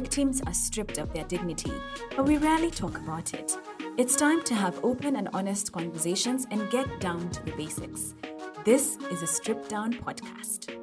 victims are stripped of their dignity, but we rarely talk about it. It's time to have open and honest conversations and get down to the basics. This is a Stripped Down podcast.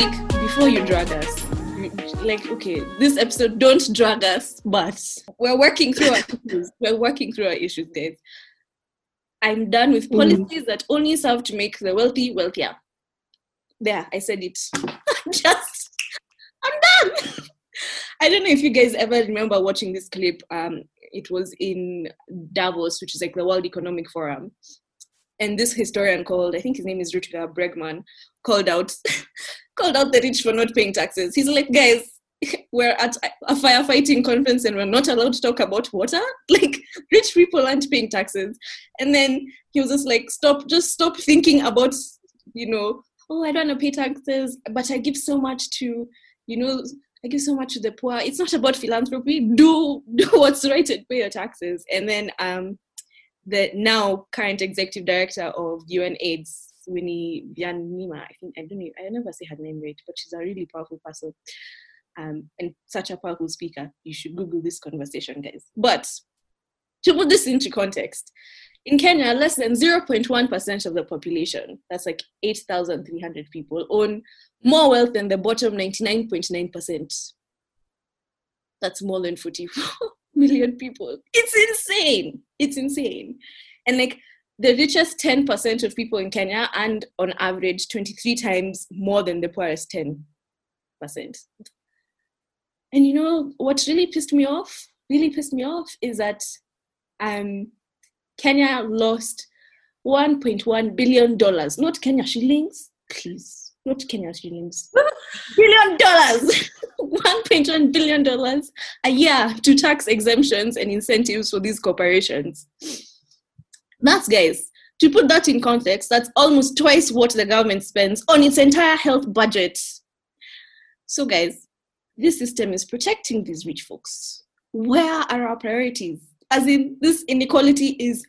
Week, before you drag us, like, okay, this episode, don't drag us, but we're working through our issues. We're working through our issues, guys. I'm done with policies that only serve to make the wealthy wealthier. There, I said it. Just, I'm done. I don't know if you guys ever remember watching this clip. Um, it was in Davos, which is like the World Economic Forum. And this historian called, I think his name is Rutger Bregman, called out called out the rich for not paying taxes. He's like, guys, we're at a firefighting conference and we're not allowed to talk about water. Like rich people aren't paying taxes. And then he was just like, stop, just stop thinking about, you know, oh, I don't want to pay taxes, but I give so much to, you know, I give so much to the poor. It's not about philanthropy. Do do what's right and pay your taxes. And then um the now current executive director of UNAIDS, Winnie Byanyima, I think I don't know, I never say her name right, but she's a really powerful person. Um, and such a powerful speaker. You should Google this conversation, guys. But to put this into context, in Kenya, less than 0.1% of the population, that's like 8,300 people, own more wealth than the bottom 99.9%. That's more than 44 million people. It's insane. It's insane. And like the richest 10% of people in Kenya and on average 23 times more than the poorest 10%. And you know what really pissed me off? Really pissed me off is that um, Kenya lost 1.1 billion dollars, not Kenya shillings, please, not Kenya shillings, billion dollars, 1.1 billion dollars a year to tax exemptions and incentives for these corporations. That's guys. To put that in context, that's almost twice what the government spends on its entire health budget. So, guys, this system is protecting these rich folks. Where are our priorities? As in, this inequality is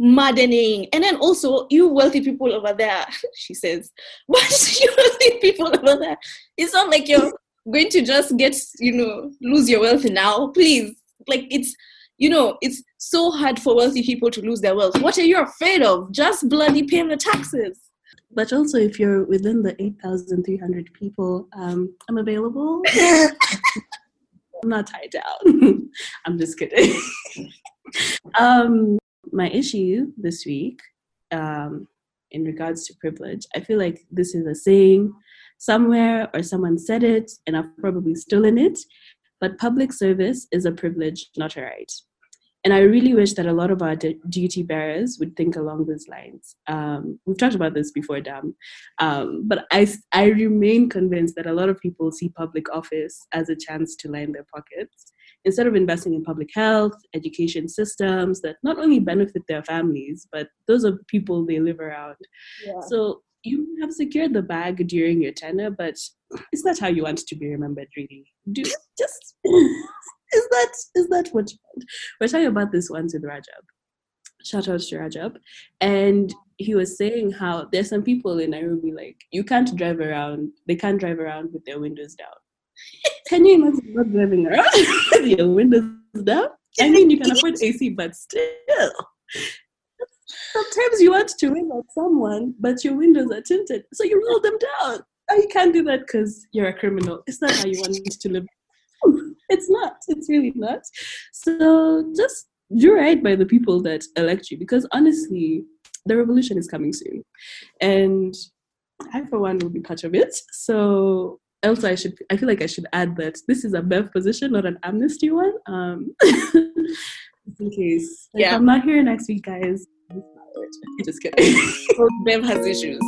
maddening. And then also, you wealthy people over there, she says, but you wealthy people over there, it's not like you're going to just get, you know, lose your wealth now. Please. Like, it's, you know, it's so hard for wealthy people to lose their wealth. What are you afraid of? Just bloody pay the taxes. But also, if you're within the 8,300 people, um, I'm available. I'm not tied down. I'm just kidding. um, my issue this week, um, in regards to privilege, I feel like this is a saying somewhere or someone said it, and I've probably stolen it. But public service is a privilege, not a right and I really wish that a lot of our duty bearers would think along those lines. Um, we've talked about this before, Dam, um, but I, I remain convinced that a lot of people see public office as a chance to line their pockets instead of investing in public health, education systems that not only benefit their families, but those are people they live around. Yeah. So you have secured the bag during your tenure, but it's not how you want to be remembered, really. Do just is that is that what you want? We're talking about this once with Rajab. Shout out to Rajab. And he was saying how there's some people in Nairobi like you can't drive around, they can't drive around with their windows down. Can you imagine not driving around with your windows down? I mean you can afford AC, but still. Sometimes you want to win at someone, but your windows are tinted, so you roll them down. Oh, you can't do that because you're a criminal. It's not how you want to live it's not. It's really not. So just do right by the people that elect you because honestly, the revolution is coming soon. And I, for one, will be part of it. So also I should I feel like I should add that this is a Bev position, not an amnesty one. Um in case. Like, yeah. I'm not here next week, guys. Just kidding. Bev has issues.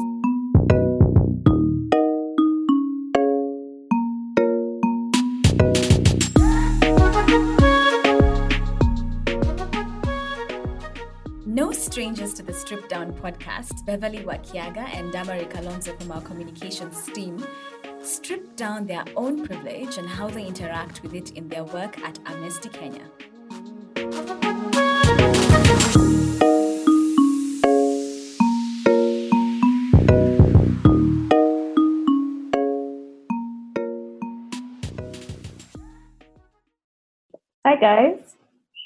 No strangers to the the Stripped Down podcast, Beverly Wakiaga and Damari Kalonzo from our communications team strip down their own privilege and how they interact with it in their work at Amnesty Kenya. Hi, guys.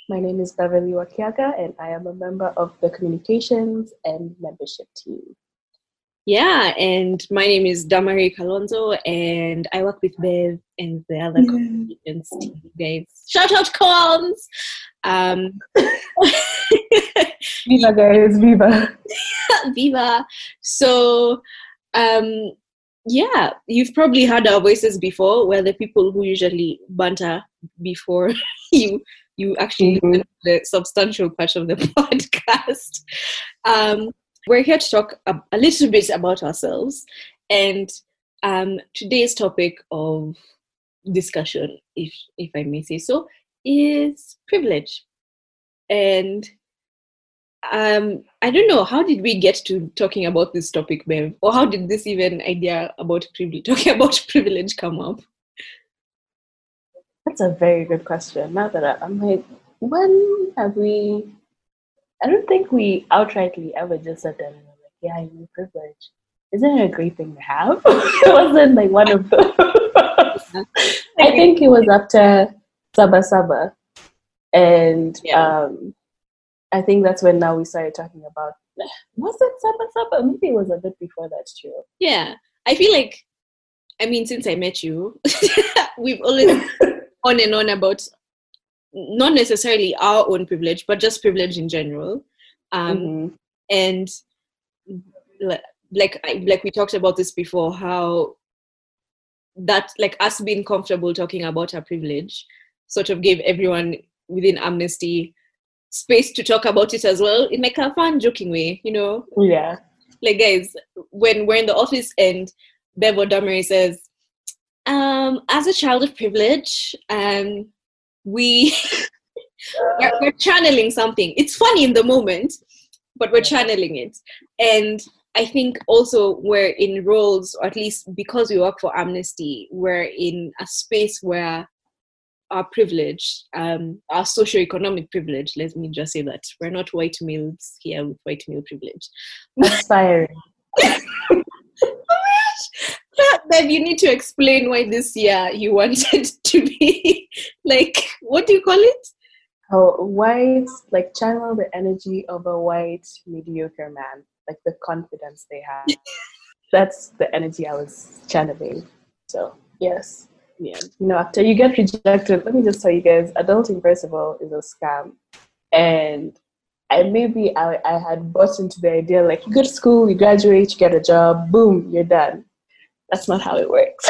My name is Beverly Wakiaga, and I am a member of the communications and membership team. Yeah, and my name is Damari Kalonzo, and I work with Bev and the other Yeah. communications team guys. Shout out comms! Um, Viva, guys, viva. Viva! So, um, yeah, you've probably heard our voices before. We're the people who usually banter before you you actually Mhm. the substantial part of the podcast. Um, we're here to talk a, a little bit about ourselves, and um, today's topic of discussion, if if I may say so, is privilege. And um, I don't know how did we get to talking about this topic, Bev, or how did this even idea about privilege, talking about privilege, come up? That's a very good question. Now that I, I'm like, when have we? I don't think we outrightly ever just said that. and we're Like, yeah, you're privileged. Isn't it a great thing to have? it wasn't like one of those. I think it was after Saba Saba, and Yeah. um, I think that's when now we started talking about. Was it Saba Saba? Maybe it was a bit before that too. Yeah, I feel like, I mean, since I met you, we've always on and on about not necessarily our own privilege, but just privilege in general. Um, Mhm. and like like we talked about this before how that like us being comfortable talking about our privilege sort of gave everyone within amnesty space to talk about it as well in like a fun joking way you know Yeah. like guys when we're in the office and bevo Damari says um as a child of privilege um we we're, we're channeling something. It's funny in the moment but we're channeling it. And i think also we're in roles or at least because we work for amnesty we're in a space where our privilege um our socioeconomic privilege let me just say that. We're not white males here with white male privilege. Aspiring. then you need to explain why this year you wanted to be like what do you call it Oh, white, like channel the energy of a white mediocre man, like the confidence they have. That's the energy I was channeling. So, yes. yeah You know, after you get rejected, let me just tell you guys, adulting, first of all, is a scam. And I maybe I, I had bought into the idea like you go to school, you graduate, you get a job, boom, you're done. That's not how it works.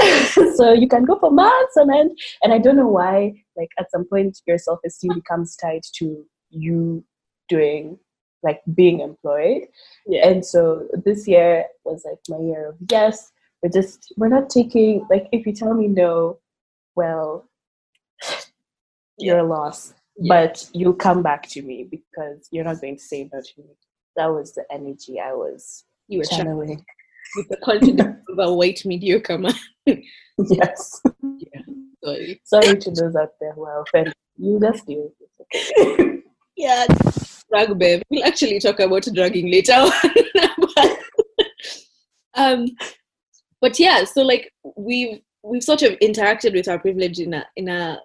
so you can go for months on end. And I don't know why, like at some point your self esteem becomes tied to you doing like being employed. yeah And so this year was like my year of yes, we're just we're not taking like if you tell me no, well you're a loss. Yeah. But you'll come back to me because you're not going to say no to me. That was the energy I was you were channeling channeling. With the confidence of a white mediocre man yes. sorry. Sorry to those out there who are offended. You just do okay. yeah. Drag babe. We'll actually talk about drugging later on. But, um but yeah so like we've we've sort of interacted with our privilege in a in a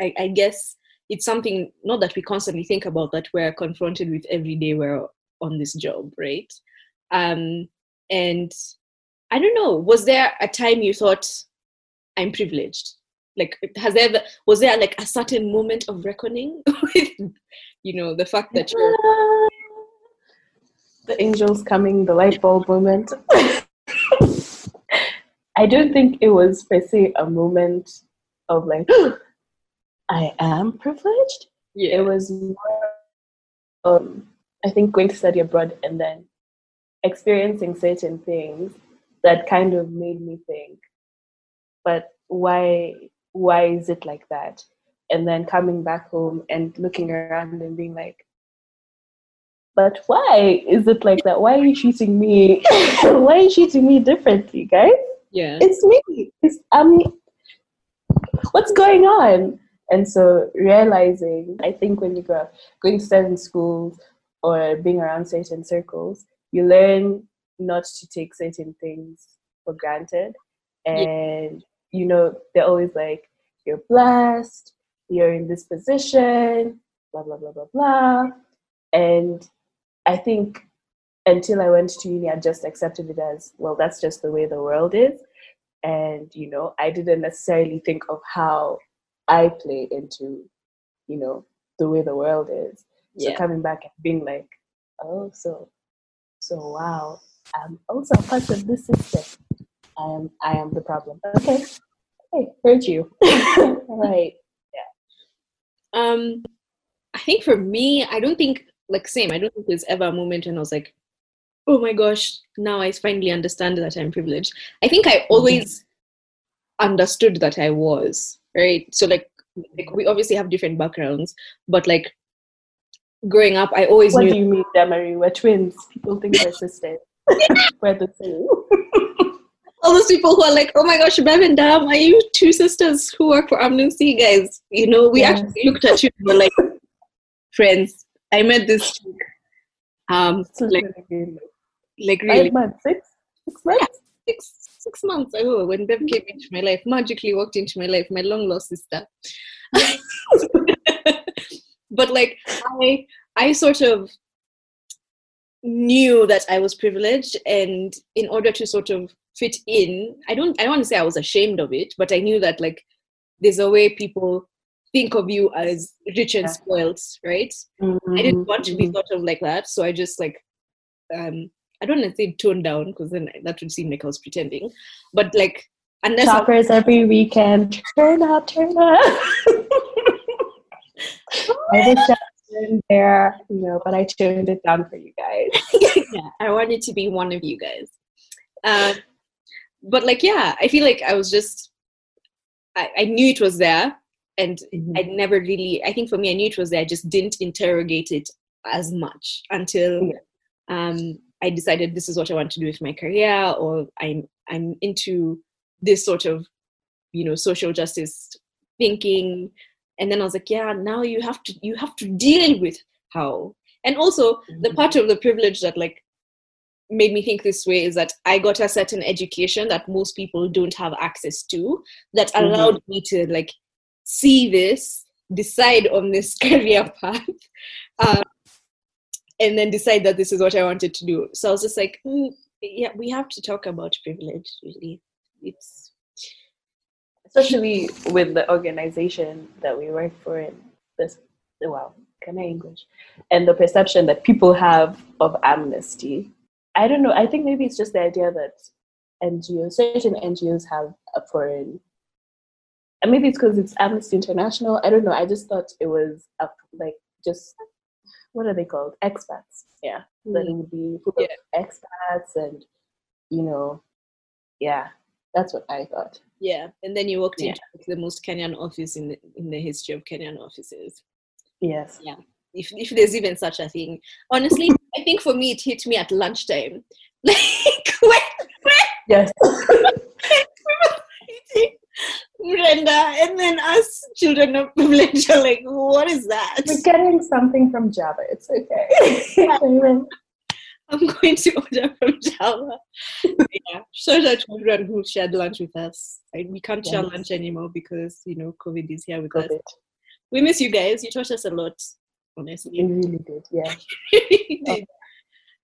I, I guess it's something not that we constantly think about that we're confronted with every day we're on this job right? Um and i don't know was there a time you thought i'm privileged like has there ever, was there like a certain moment of reckoning with you know the fact that you're the angels coming, the light bulb moment. I don't think it was per se a moment of like, I am privileged. yeah It was more, um, I think, going to study abroad and then experiencing certain things that kind of made me think, but why, why is it like that? And then coming back home and looking around and being like, but why is it like that? Why are you treating me? why are you treating me differently, guys? Yeah. It's me. It's um. What's going on? And so realizing, I think when you grow up, going to certain schools or being around certain circles, you learn not to take certain things for granted. And you know, they're always like, "You're blessed. You're in this position." Blah blah blah blah blah. And I think until I went to uni, I just accepted it as well. That's just the way the world is, and you know, I didn't necessarily think of how I play into, you know, the way the world is. So Yeah. coming back and being like, oh, so, so wow, I'm also a part of this system. I am, I am the problem. Okay, okay, heard you. All right. Yeah. Um, I think for me, I don't think like same. I don't think there's ever a moment when I was like, "Oh my gosh, now I finally understand that I'm privileged." I think I always understood that I was right. So like, like we obviously have different backgrounds, but like growing up, I always What knew do you mean, Damari? We're twins. People think we're sisters. we're the same. all those people who are like, "Oh my gosh, Bev and Dam, are you two sisters who work for Amnesty, guys?" You know, we Yes. actually looked at you and were like, "Friends, I met this chick." Um, like, like five really months, six, six months. six six months ago when Bev came into my life, magically walked into my life, my long lost sister. But like I I sort of knew that I was privileged and in order to sort of fit in, I don't I don't want to say I was ashamed of it, but I knew that like there's a way people think of you as rich and spoiled, right? I didn't want to be Mhm. thought of like that, so I just like um I don't want to say tone down because then that would seem like I was pretending, but like unless Shoppers every weekend. Turn up, turn up. I was just in there, you know, but I turned it down for you guys. yeah, I wanted to be one of you guys. Um, but like, yeah, I feel like I was just, I, I knew it was there, and I never really. I think for me, I knew it was there. I just didn't interrogate it as much until Yeah. um, I decided this is what I want to do with my career, or I'm I'm into this sort of, you know, social justice thinking. And then I was like, yeah, now you have to you have to deal with how. And also the Mhm. part of the privilege that like made me think this way is that I got a certain education that most people don't have access to that Mhm. allowed me to like see this, decide on this career path, um, and then decide that this is what I wanted to do. So I was just like, mm, yeah, we have to talk about privilege. Really, it's Especially with the organization that we work for in this, wow, can I English? And the perception that people have of amnesty. I don't know. I think maybe it's just the idea that NGOs, certain NGOs have a foreign, and maybe it's because it's Amnesty International. I don't know. I just thought it was a, like just what are they called? Expats. Yeah, that mm. it would be of expats and you know, yeah, that's what I thought. yeah. And then you walked Yeah. into the most Kenyan office in the, in the history of Kenyan offices. Yes. Yeah. If if there's even such a thing. Honestly, I think for me it hit me at lunchtime. Like when Yes. Brenda and then us children of privilege are like, what is that? We're getting something from Java. It's okay. I'm going to order from Java. yeah. Out to everyone who shared lunch with us. I, we can't share lunch anymore because you know COVID is here with us. We miss you guys. You taught us a lot, honestly. You really did. Yeah. really did.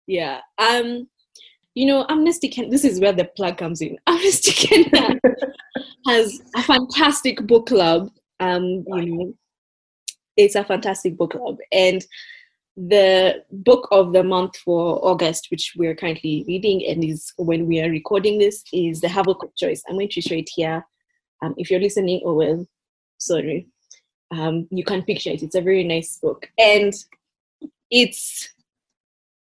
Yeah. Um, you know, Amnesty Kenya, this is where the plug comes in. Amnesty Kenya has a fantastic book club. Um, you know, it's a fantastic book club. And the book of the month for August, which we're currently reading and is when we are recording this, is The Havoc of Choice. I'm going to show it here. Um, if you're listening, oh well, sorry. Um, you can picture it. It's a very nice book. And it's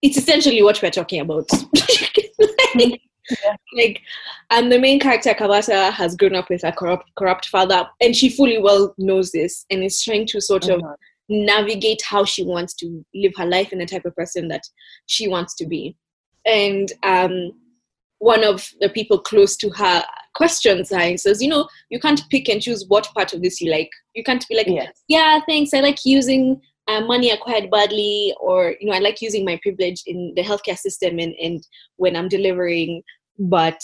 it's essentially what we're talking about. like, like, um, the main character Kabata has grown up with a corrupt, corrupt father, and she fully well knows this, and is trying to sort of Uh-huh. Navigate how she wants to live her life and the type of person that she wants to be. And um, one of the people close to her questions her and says, you know, you can't pick and choose what part of this you like. You can't be like, Yes. yeah, thanks. I like using uh, money acquired badly, or you know, I like using my privilege in the healthcare system and and when I'm delivering, but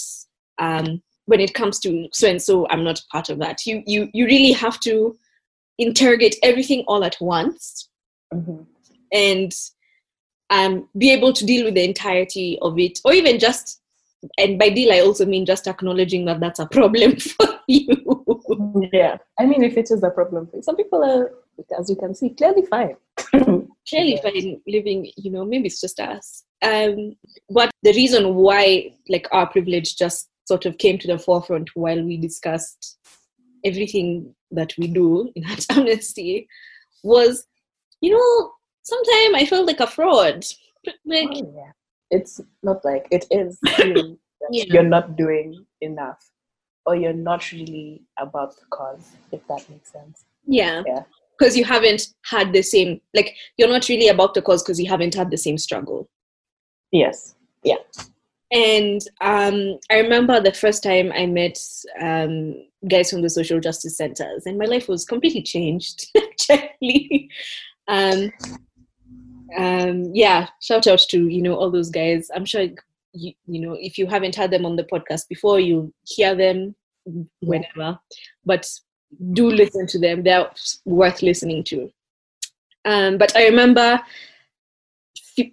um, when it comes to so and so, I'm not part of that. You you you really have to interrogate everything all at once Mhm. and um, be able to deal with the entirety of it, or even just. And by deal, I also mean just acknowledging that that's a problem for you. Yeah. I mean, if it is a problem for you, some people are, as you can see, clearly fine. clearly fine living you know maybe it's just us um but the reason why like our privilege just sort of came to the forefront while we discussed everything that we do in that amnesty was you know sometimes i felt like a fraud like Oh, yeah. It's not like it is you that Yeah. you're not doing enough or you're not really about the cause, if that makes sense. yeah Yeah. because you haven't had the same like you're not really about the cause because you haven't had the same struggle Yes. And um, I remember the first time I met um, guys from the social justice centers, and my life was completely changed. Actually, um, um, yeah. Shout out to you know all those guys. I'm sure you, you know if you haven't had them on the podcast before, you hear them whenever. But do listen to them; they're worth listening to. Um, but I remember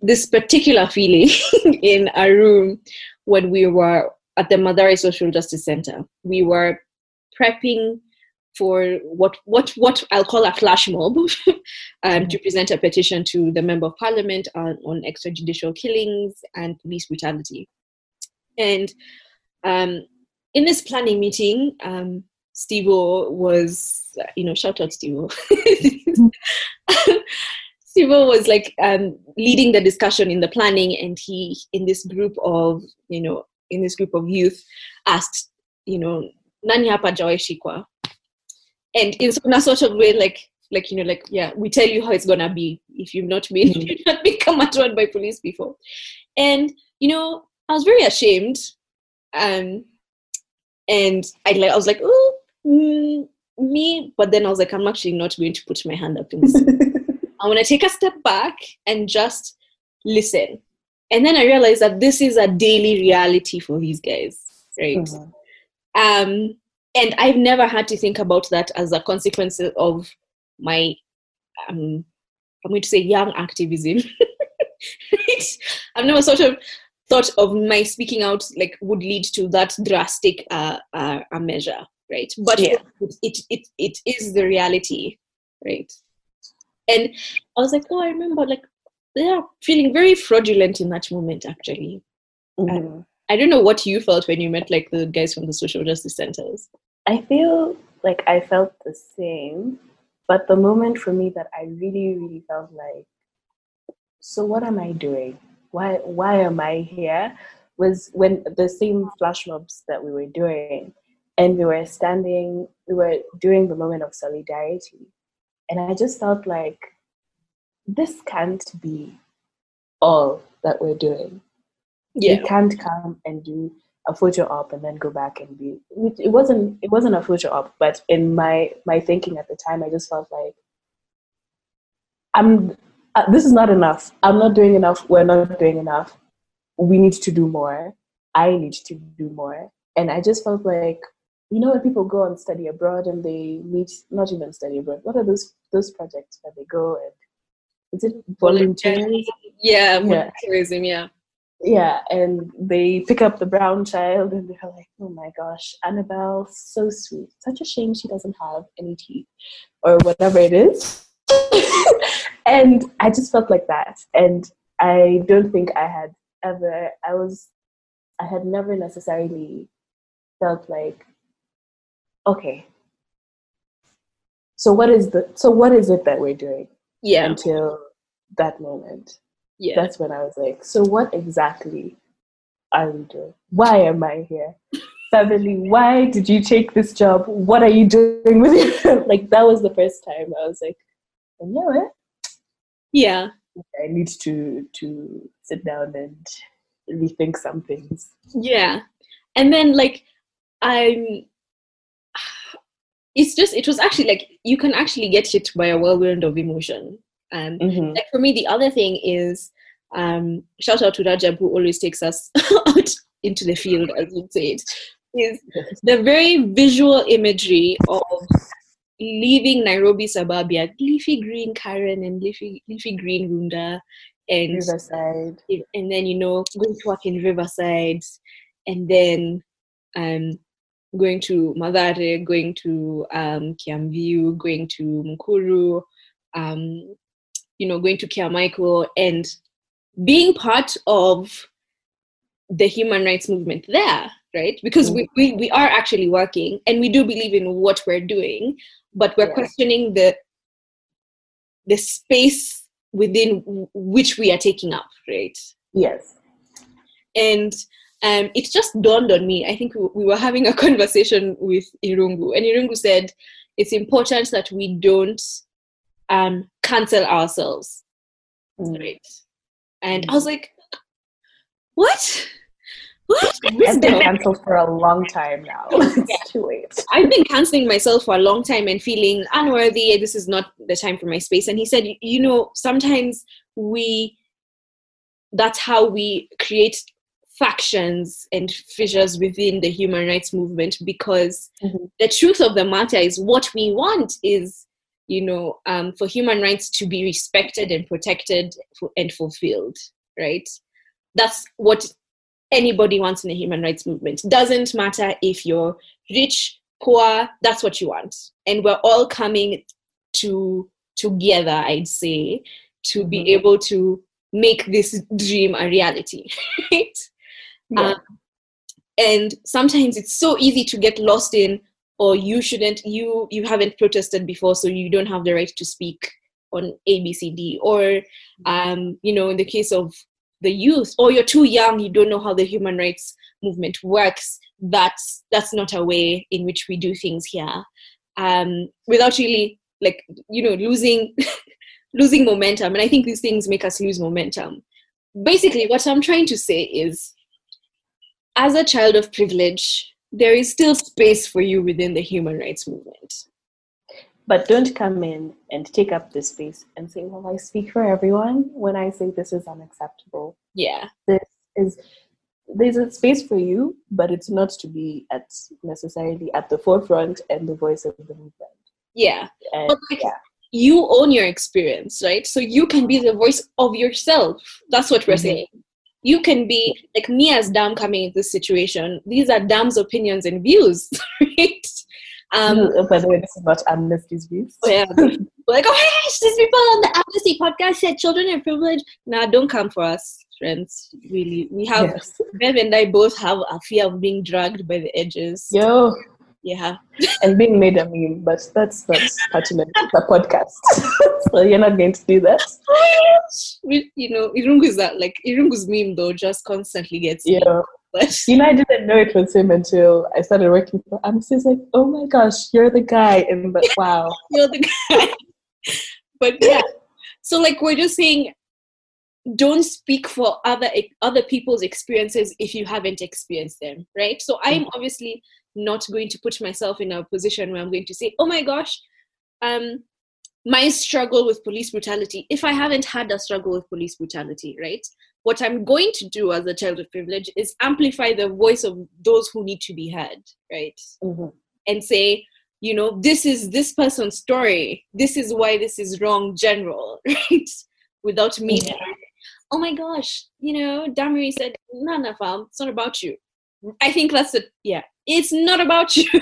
this particular feeling in a room when we were at the Mathare Social Justice Center. We were prepping for what what what I'll call a flash mob um, to present a petition to the Member of Parliament on, on extrajudicial killings and police brutality. And um, in this planning meeting, um, Steve was, you know, shout out Steve. Steve was like um, leading the discussion in the planning, and he, in this group of, you know, in this group of youth, asked, you know, nani hapa jawai shikwa? And in a sort of way, like, like you know, like yeah, we tell you how it's gonna be if you've not been, Mhm. you've not been commanded by police before. And you know, I was very ashamed, um, and I like I was like, oh, mm, me, but then I was like, I'm actually not going to put my hand up in this. I want to take a step back and just listen. And then I realized that this is a daily reality for these guys, right? Mhm. Um, and I've never had to think about that as a consequence of my, um, I'm going to say young activism. I've never sort of thought of my speaking out like would lead to that drastic uh, uh, a measure, right? But Yeah. it, it, it, it is the reality, right? And I was like, oh, I remember like, yeah, feeling very fraudulent in that moment, actually. Mhm. I don't know what you felt when you met like the guys from the social justice centers. I feel like I felt the same, but the moment for me that I really, really felt like, so what am I doing? Why, why am I here? Was when the same flash mobs that we were doing, and we were standing, we were doing the moment of solidarity, and I just felt like this can't be all that we're doing. Yeah. you can't come and do a photo op and then go back and be it it wasn't it wasn't a photo op but in my my thinking at the time i just felt like i'm uh, this is not enough. I'm not doing enough. We're not doing enough. We need to do more. I need to do more. And i just felt like you know when people go and study abroad and they meet not even study abroad what are those those projects where they go and is it volunteering Yeah, Yeah. volunteerism, yeah. yeah, and they pick up the brown child and they're like, oh my gosh, Annabelle, so sweet. Such a shame she doesn't have any teeth or whatever it is. and I just felt like that. And I don't think I had ever, I was, I had never necessarily felt like, okay, so what is the, so what is it that we're doing Yeah. until that moment? Yeah. that's when I was like, so what exactly are we doing? Why am I here? Beverly, why did you take this job? What are you doing with it? like that was the first time I was like, you know, Yeah. I need to to sit down and rethink some things. Yeah. And then like I'm it's just it was actually like you can actually get hit by a whirlwind of emotion. Um Mhm. like for me the other thing is um shout out to Rajab who always takes us out into the field as you'd say it is the very visual imagery of leaving Nairobi suburbia, leafy green Karen and leafy leafy green Runda and Riverside. and then you know going to work in Riverside, and then um, going to Mathare, going to um, going to Mukuru, um, you know, going to Kiamaiko, and being part of the human rights movement there, right? Because we, we, we are actually working and we do believe in what we're doing, but we're Yeah. questioning the the space within which we are taking up, right? Yes. and um, it just dawned on me. I think we, we were having a conversation with Irungu, and Irungu said it's important that we don't um, cancel ourselves, Mm. right? And I was like, "What? What? I've been Wisdom?" cancelled for a long time now. it's too late. I've been canceling myself for a long time and feeling unworthy. This is not the time for my space. And he said, "You- you know, sometimes we, that's how we create factions and fissures within the human rights movement because Mhm. the truth of the matter is what we want is, you know, um, for human rights to be respected and protected and fulfilled, right? That's what anybody wants in the human rights movement. Doesn't matter if you're rich, poor, that's what you want. And we're all coming to together, I'd say, to be Mhm. able to make this dream a reality. Right? Yeah. Um, and sometimes it's so easy to get lost in or you shouldn't you you haven't protested before so you don't have the right to speak on abcd or um, you know in the case of the youth or you're too young you don't know how the human rights movement works that's that's not a way in which we do things here. Um, without really like you know losing losing momentum and i think these things make us lose momentum. Basically what i'm trying to say is as a child of privilege there is still space for you within the human rights movement. But don't come in and take up this space and say, well, I speak for everyone when I say this is unacceptable. yeah. This is there's a space for you, but it's not to be at necessarily at the forefront and the voice of the movement. yeah. And but like yeah, you own your experience right? So you can be the voice of yourself. That's what we're Mhm. saying you can be like me as dam coming in this situation. These are dam's opinions and views right? Um by the way, this is not amnesty's views. yeah, like oh gosh these people on the amnesty podcast said children are privileged. Nah don't come for us friends. Really we have Yes. bev and i both have a fear of being dragged by the edges. Yo, yeah and being made a meme, but that's not pertinent. A podcast, so you're not going to do that. we, you know irungu's that like irungu's meme though just constantly gets me. Yeah. but You know, I didn't know it was him until I started working for. It's like, oh my gosh, you're the guy. And but wow, you're the guy. but yeah, so like we're just saying, don't speak for other other people's experiences if you haven't experienced them, right? So I'm mm-hmm. obviously not going to put myself in a position where I'm going to say, oh my gosh, um, my struggle with police brutality. If I haven't had a struggle with police brutality, right? What I'm going to do as a child of privilege is amplify the voice of those who need to be heard, right? Mhm. and say, you know, this is this person's story. This is why this is wrong, general, right? Without me, Yeah. oh my gosh, you know, Damari said, no, no, fam, it's not about you. I think that's it. Yeah, it's not about you.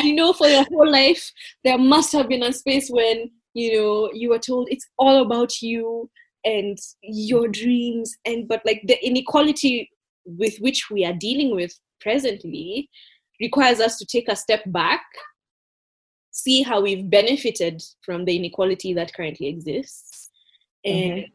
I know for your whole life, there must have been a space when, you know, you were told it's all about you and your dreams. And, but like the inequality with which we are dealing with presently requires us to take a step back, see how we've benefited from the inequality that currently exists, and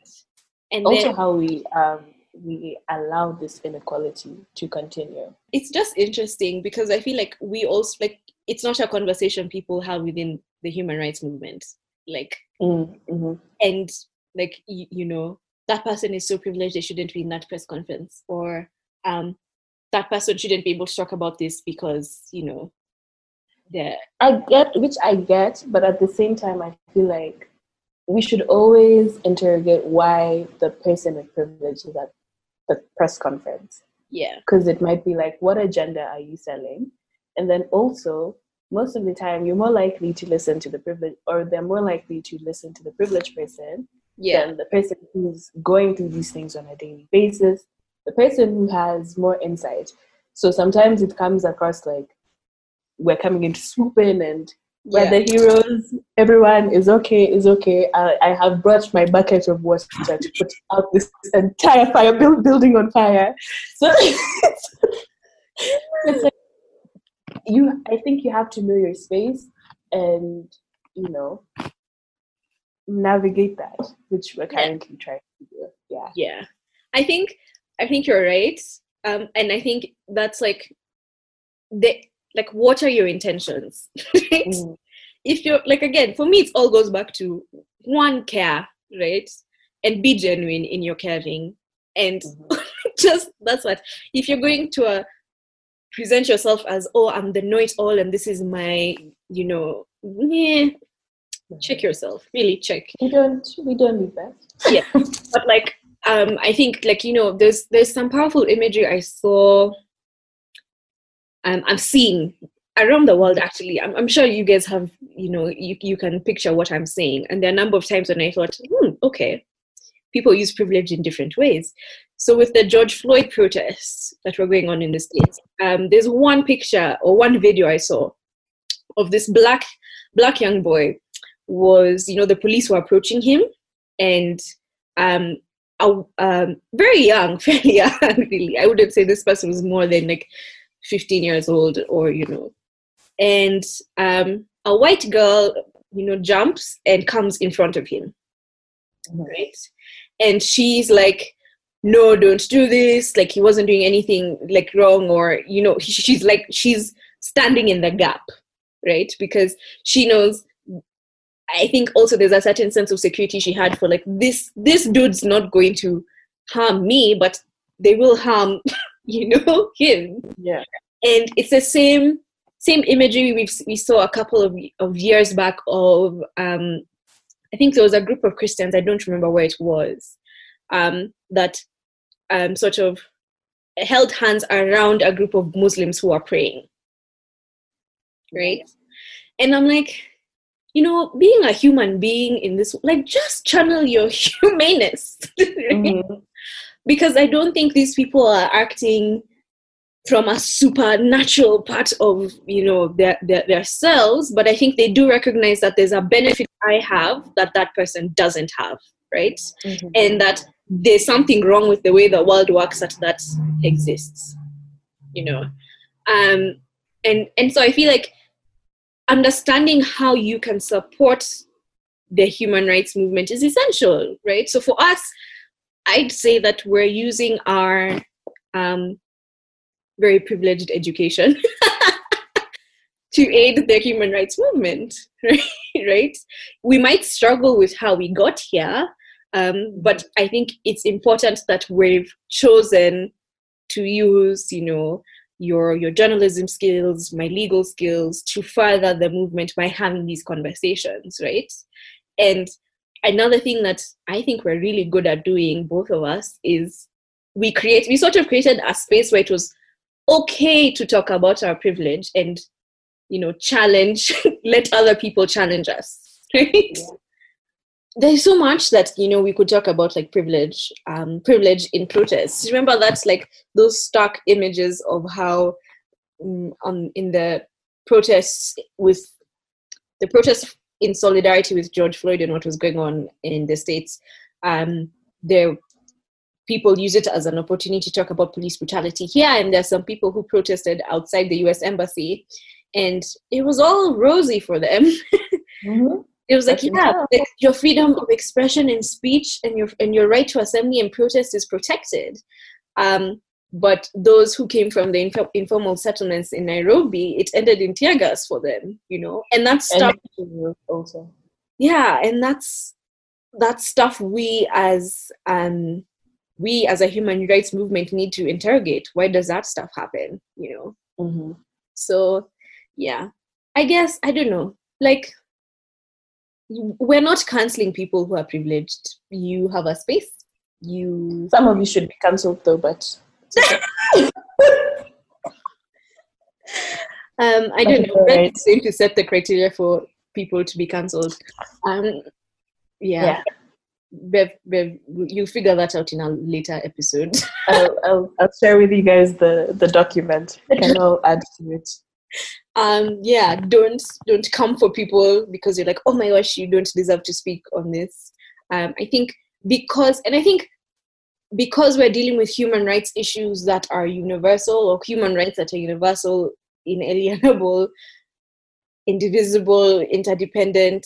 and also then how we um, we allow this inequality to continue. it's just interesting because I feel like we also like it's not a conversation people have within the human rights movement. like Mm, mhm. and like you, you know that person is so privileged they shouldn't be in that press conference or um that person shouldn't be able to talk about this because you know they're I get, which I get, but at the same time, I feel like we should always interrogate why the person with privilege is at the press conference. yeah Because it might be like, what agenda are you selling? And then also, most of the time, you're more likely to listen to the privilege, or they're more likely to listen to the privileged person yeah than the person who's going through these things on a daily basis, the person who has more insight. So sometimes it comes across like we're coming in to swoop in and we're yeah the heroes. Everyone is okay, is okay. I, I have brought my bucket of water to put out this entire fire build, building on fire. So it's, it's like you. I think you have to know your space and you know navigate that, which we're Yeah. currently trying to do. Yeah. yeah i think i think you're right um and i think that's like the like what are your intentions right Mm. if you're like again for me it all goes back to one care right and be genuine in your caring and Mhm. just that's what if you're going to uh, present yourself as oh i'm the know-it-all and this is my you know yeah, check yourself really check We don't. We don't need that. yeah but like um i think like you know there's there's some powerful imagery i saw um i'm seeing around the world actually. I'm, I'm sure you guys have you know you, you can picture what i'm saying. And there are a number of times when i thought hmm, okay people use privilege in different ways. So with the george floyd protests that were going on in the states um, there's one picture or one video i saw of this black black young boy was you know the police were approaching him and um, a, um very young fairly young really. I wouldn't say this person was more than like 15 years old or you know. And um a white girl you know jumps and comes in front of him. Mhm. right? And she's like no don't do this. Like he wasn't doing anything like wrong or you know she's like she's standing in the gap. Right? Because she knows i think also there's a certain sense of security she had for like this this dude's not going to harm me but they will harm you know him Yeah. and it's the same same imagery we we saw a couple of of years back of um I think there was a group of Christians I don't remember where it was um that um sort of held hands around a group of Muslims who are praying right and I'm like you know being a human being in this like just channel your humaneness right? Mhm. Because I don't think these people are acting from a supernatural part of you know their, their their selves, but I think they do recognize that there's a benefit I have that that person doesn't have, right? Mhm. And that there's something wrong with the way the world works that that exists, you know. Um, and and so I feel like understanding how you can support the human rights movement is essential, right? So for us, I'd say that we're using our um, very privileged education to aid the human rights movement, right? right? We might struggle with how we got here, um, but I think it's important that we've chosen to use, you know, your your journalism skills, my legal skills to further the movement by having these conversations, right? And another thing that I think we're really good at doing, both of us, is we create we sort of created a space where it was okay to talk about our privilege and you know challenge let other people challenge us right? There's so much that you know we could talk about like privilege um privilege in protests remember that's like those stark images of how um, on in the protests with the protests in solidarity with George Floyd and what was going on in the states, um, there people use it as an opportunity to talk about police brutality here. And there's some people who protested outside the U.S. embassy, and it was all rosy for them. Mhm. It was like, That's yeah, like your freedom of expression and speech and your and your right to assembly and protest is protected. Um, but those who came from the inf- informal settlements in Nairobi, it ended in tear gas for them, you know, and that And stopped. you also. yeah and that's that's stuff we as um we as a human rights movement need to interrogate why does that stuff happen you know Mm-hmm. so yeah i guess i don't know like we're not canceling people who are privileged you have a space you Some of you should be cancelled though, but um i don't know Alright. that's going to set the criteria for people to be cancelled um yeah, Yeah. Bev, Bev, you'll figure that out in a later episode I'll, I'll I'll share with you guys the the document. You can all add to it. um yeah don't don't come for people because you're like oh my gosh you don't deserve to speak on this um i think because and i think because we're dealing with human rights issues that are universal or human rights that are universal inalienable indivisible interdependent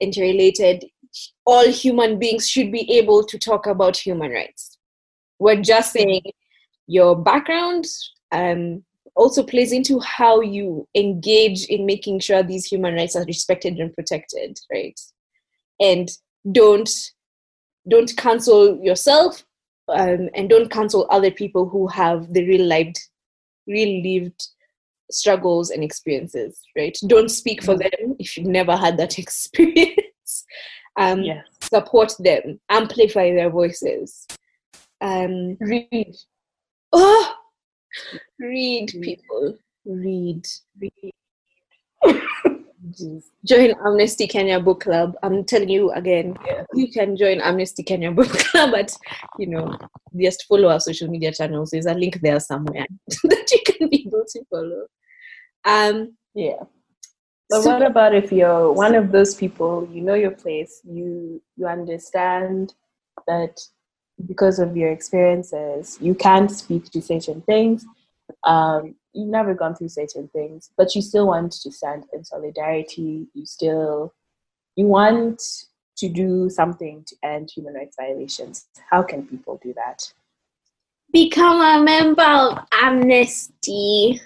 interrelated all human beings should be able to talk about human rights. We're just saying your background um, also plays into how you engage in making sure these human rights are respected and protected right? And don't don't cancel yourself um, and don't cancel other people who have the real lived real lived struggles and experiences right? Don't speak for them if you've never had that experience. Um, Yes. support them amplify their voices. Um, Read. oh read. people. Read. Read join amnesty kenya book club i'm telling you again Yeah. you can join amnesty kenya book club but you know just follow our social media channels there's a link there somewhere that you can be able to follow um Yeah. But so- what about if you're one of those people, you know your place, you you understand that because of your experiences, you can't speak to certain things. Um, you've never gone through certain things, but you still want to stand in solidarity. You still you want to do something to end human rights violations. How can people do that? become a member of amnesty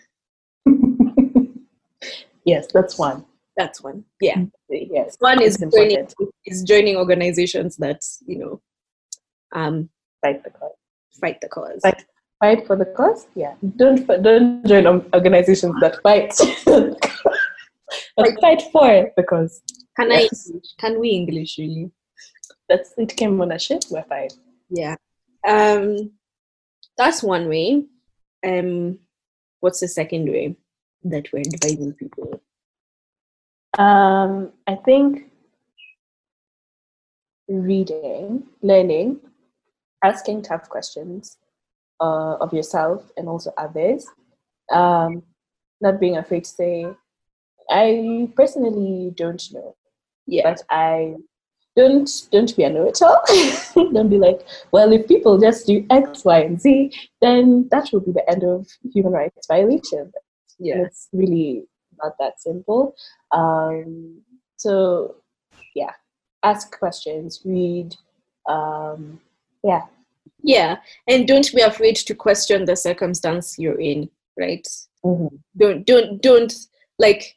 yes, that's one. that's one yeah Yes, one is joining is joining organizations that you know um Fight the cause. fight the cause Fight fight for the cause? Yeah. Don't don't join organizations that fight. But fight for the cause. Can Yes. i can we english really? That's it came on a ship we're fine. Yeah. Um that's one way. Um what's the second way that we're dividing people? Um i think reading learning asking tough questions uh, of yourself and also others um not being afraid to say i personally don't know yeah but I don't don't be a know-it-all. don't be like, well, if people just do X, Y, and Z, then that will be the end of human rights violation. yeah And it's really not that simple. Um, so yeah, ask questions, read. Um, yeah, yeah and don't be afraid to question the circumstance you're in right? Don't don't don't like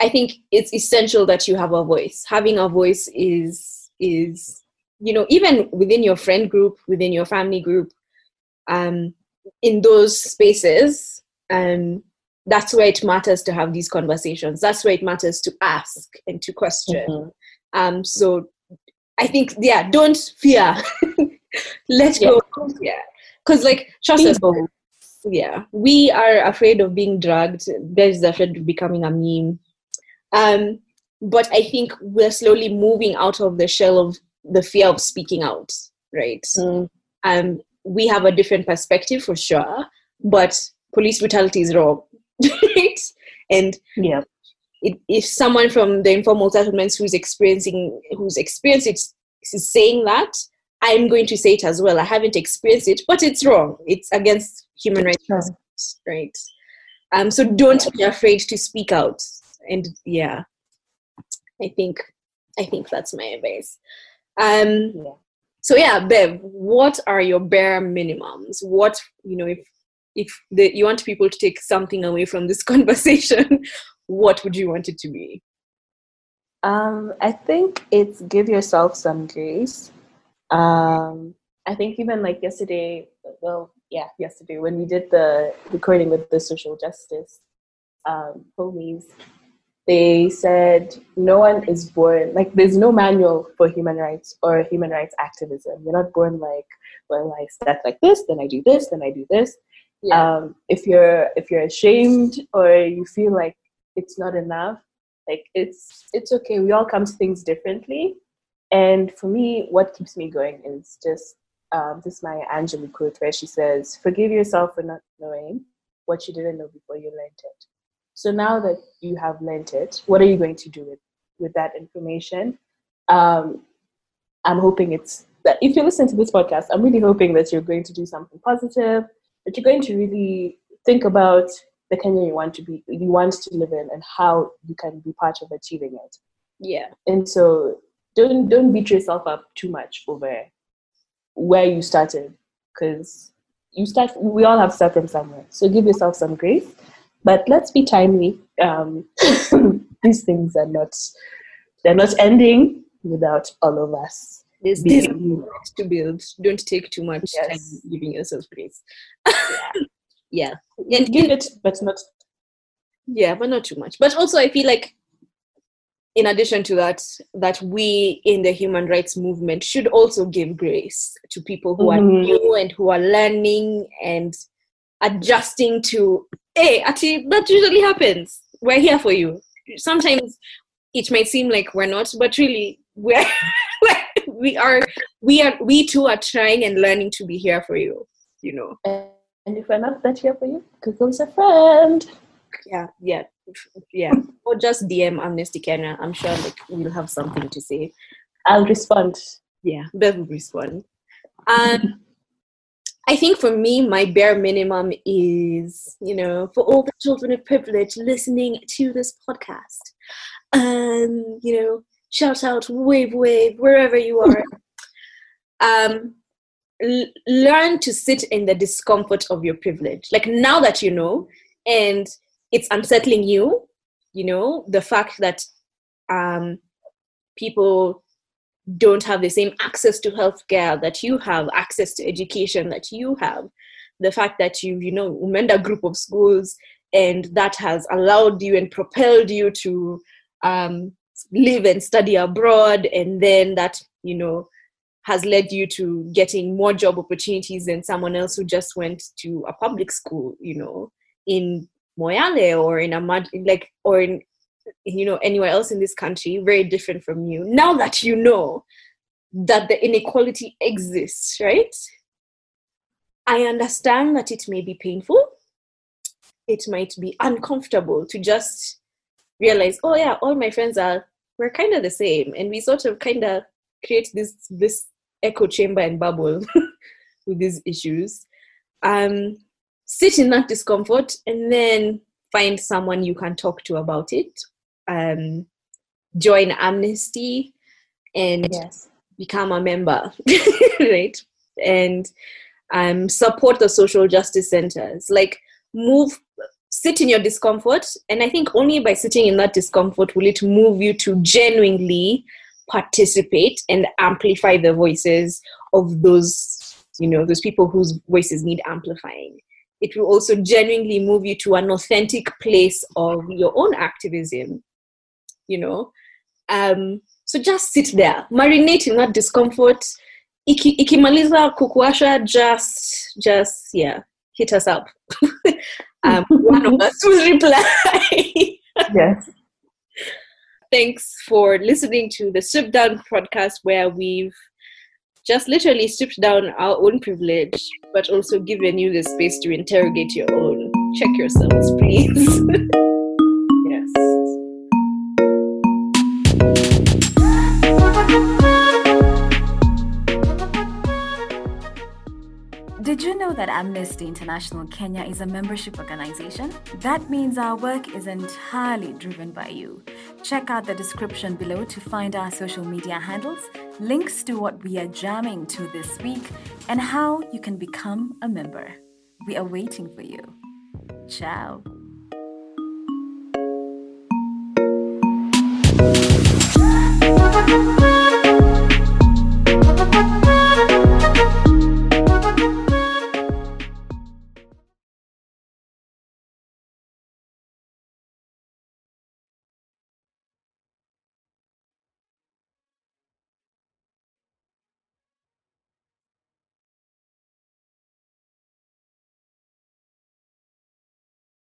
i think it's essential that you have a voice. Having a voice is is you know even within your friend group within your family group um in those spaces um that's where it matters to have these conversations. That's where it matters to ask and to question. Mhm. um so i think yeah don't fear let go. Yeah. Because like trust us yeah we are afraid of being dragged there's afraid of becoming a meme. Um but i think we're slowly moving out of the shell of the fear of speaking out right? Mm, um we have a different perspective for sure but police brutality is wrong right? And yeah, it, if someone from the informal settlements who's experiencing who's experienced it is saying that i'm going to say it as well. I haven't experienced it but it's wrong. It's against human rights Sure. right? Um so don't be afraid to speak out. And yeah i think i think that's my advice. Um yeah. so yeah bev what are your bare minimums? What you know if if the, you want people to take something away from this conversation what would you want it to be? Um, I think it's give yourself some grace. Um, I think even like yesterday, well, yeah, yesterday when we did the recording with the social justice um, homies, they said no one is born like there's no manual for human rights or human rights activism. You're not born like, well, I start like this, then I do this, then I do this. Yeah. Um, if you're if you're ashamed or you feel like it's not enough, like it's it's okay. We all come to things differently. And for me, what keeps me going is just um, this Maya Angelou quote where she says, "Forgive yourself for not knowing what you didn't know before you learned it." So now that you have learned it, what are you going to do with with that information? Um, I'm hoping it's that if you listen to this podcast, I'm really hoping that you're going to do something positive, that you're going to really think about the Kenya you want to be, you want to live in, and how you can be part of achieving it. Yeah. And so don't don't beat yourself up too much over where you started, because you start. We all have to start from somewhere. So give yourself some grace, but let's be timely. Um, these things are not they're not ending without all of us. There's, there's to build. Don't take too much Yes. time giving yourself grace. yeah. And give it, but not yeah but not too much but also i feel like in addition to that that we in the human rights movement should also give grace to people who are Mhm. new and who are learning and adjusting to hey actually that usually happens we're here for you sometimes it might seem like we're not but really we're we are we are we too are trying and learning to be here for you you know And if we're not that here for you, Google's a friend. yeah, yeah, yeah. or just DM Amnesty Kenya. I'm sure like we'll have something to say. I'll respond. Yeah, Bev will respond. Um, I think for me, my bare minimum is, you know, for all the children of privilege listening to this podcast, um, you know, shout out, wave, wave, wherever you are. um, l- learn to sit in the discomfort of your privilege. Like now that you know, and it's unsettling you, you know, the fact that um, people don't have the same access to healthcare that you have, access to education that you have, the fact that you, you know, mend a group of schools and that has allowed you and propelled you to um, live and study abroad, and then that, you know, has led you to getting more job opportunities than someone else who just went to a public school, you know, in Moyale or in a like, or in, you know, anywhere else in this country, very different from you. Now that you know that the inequality exists, right? I understand that it may be painful. It might be uncomfortable to just realize, oh yeah, all my friends are we're kind of the same, and we sort of kind of create this this echo chamber and bubble with these issues. Um, sit in that discomfort and then find someone you can talk to about it. Um, join Amnesty and Yes. become a member, right? And um, support the social justice centers. Like, move, sit in your discomfort. And I think only by sitting in that discomfort will it move you to genuinely participate and amplify the voices of those, you know, those people whose voices need amplifying. It will also genuinely move you to an authentic place of your own activism, you know. Um, so just sit there, marinate in that discomfort. Iki, ikimaliza kukuasha, just, just, yeah, hit us up. um, one of us will reply. Yes. Thanks for listening to the Stripped Down podcast, where we've just literally stripped down our own privilege, but also given you the space to interrogate your own. Check yourselves, please. Did you know that Amnesty International Kenya is a membership organization? That means our work is entirely driven by you. Check out the description below to find our social media handles, links to what we are jamming to this week, and how you can become a member. We are waiting for you. Ciao. Bye.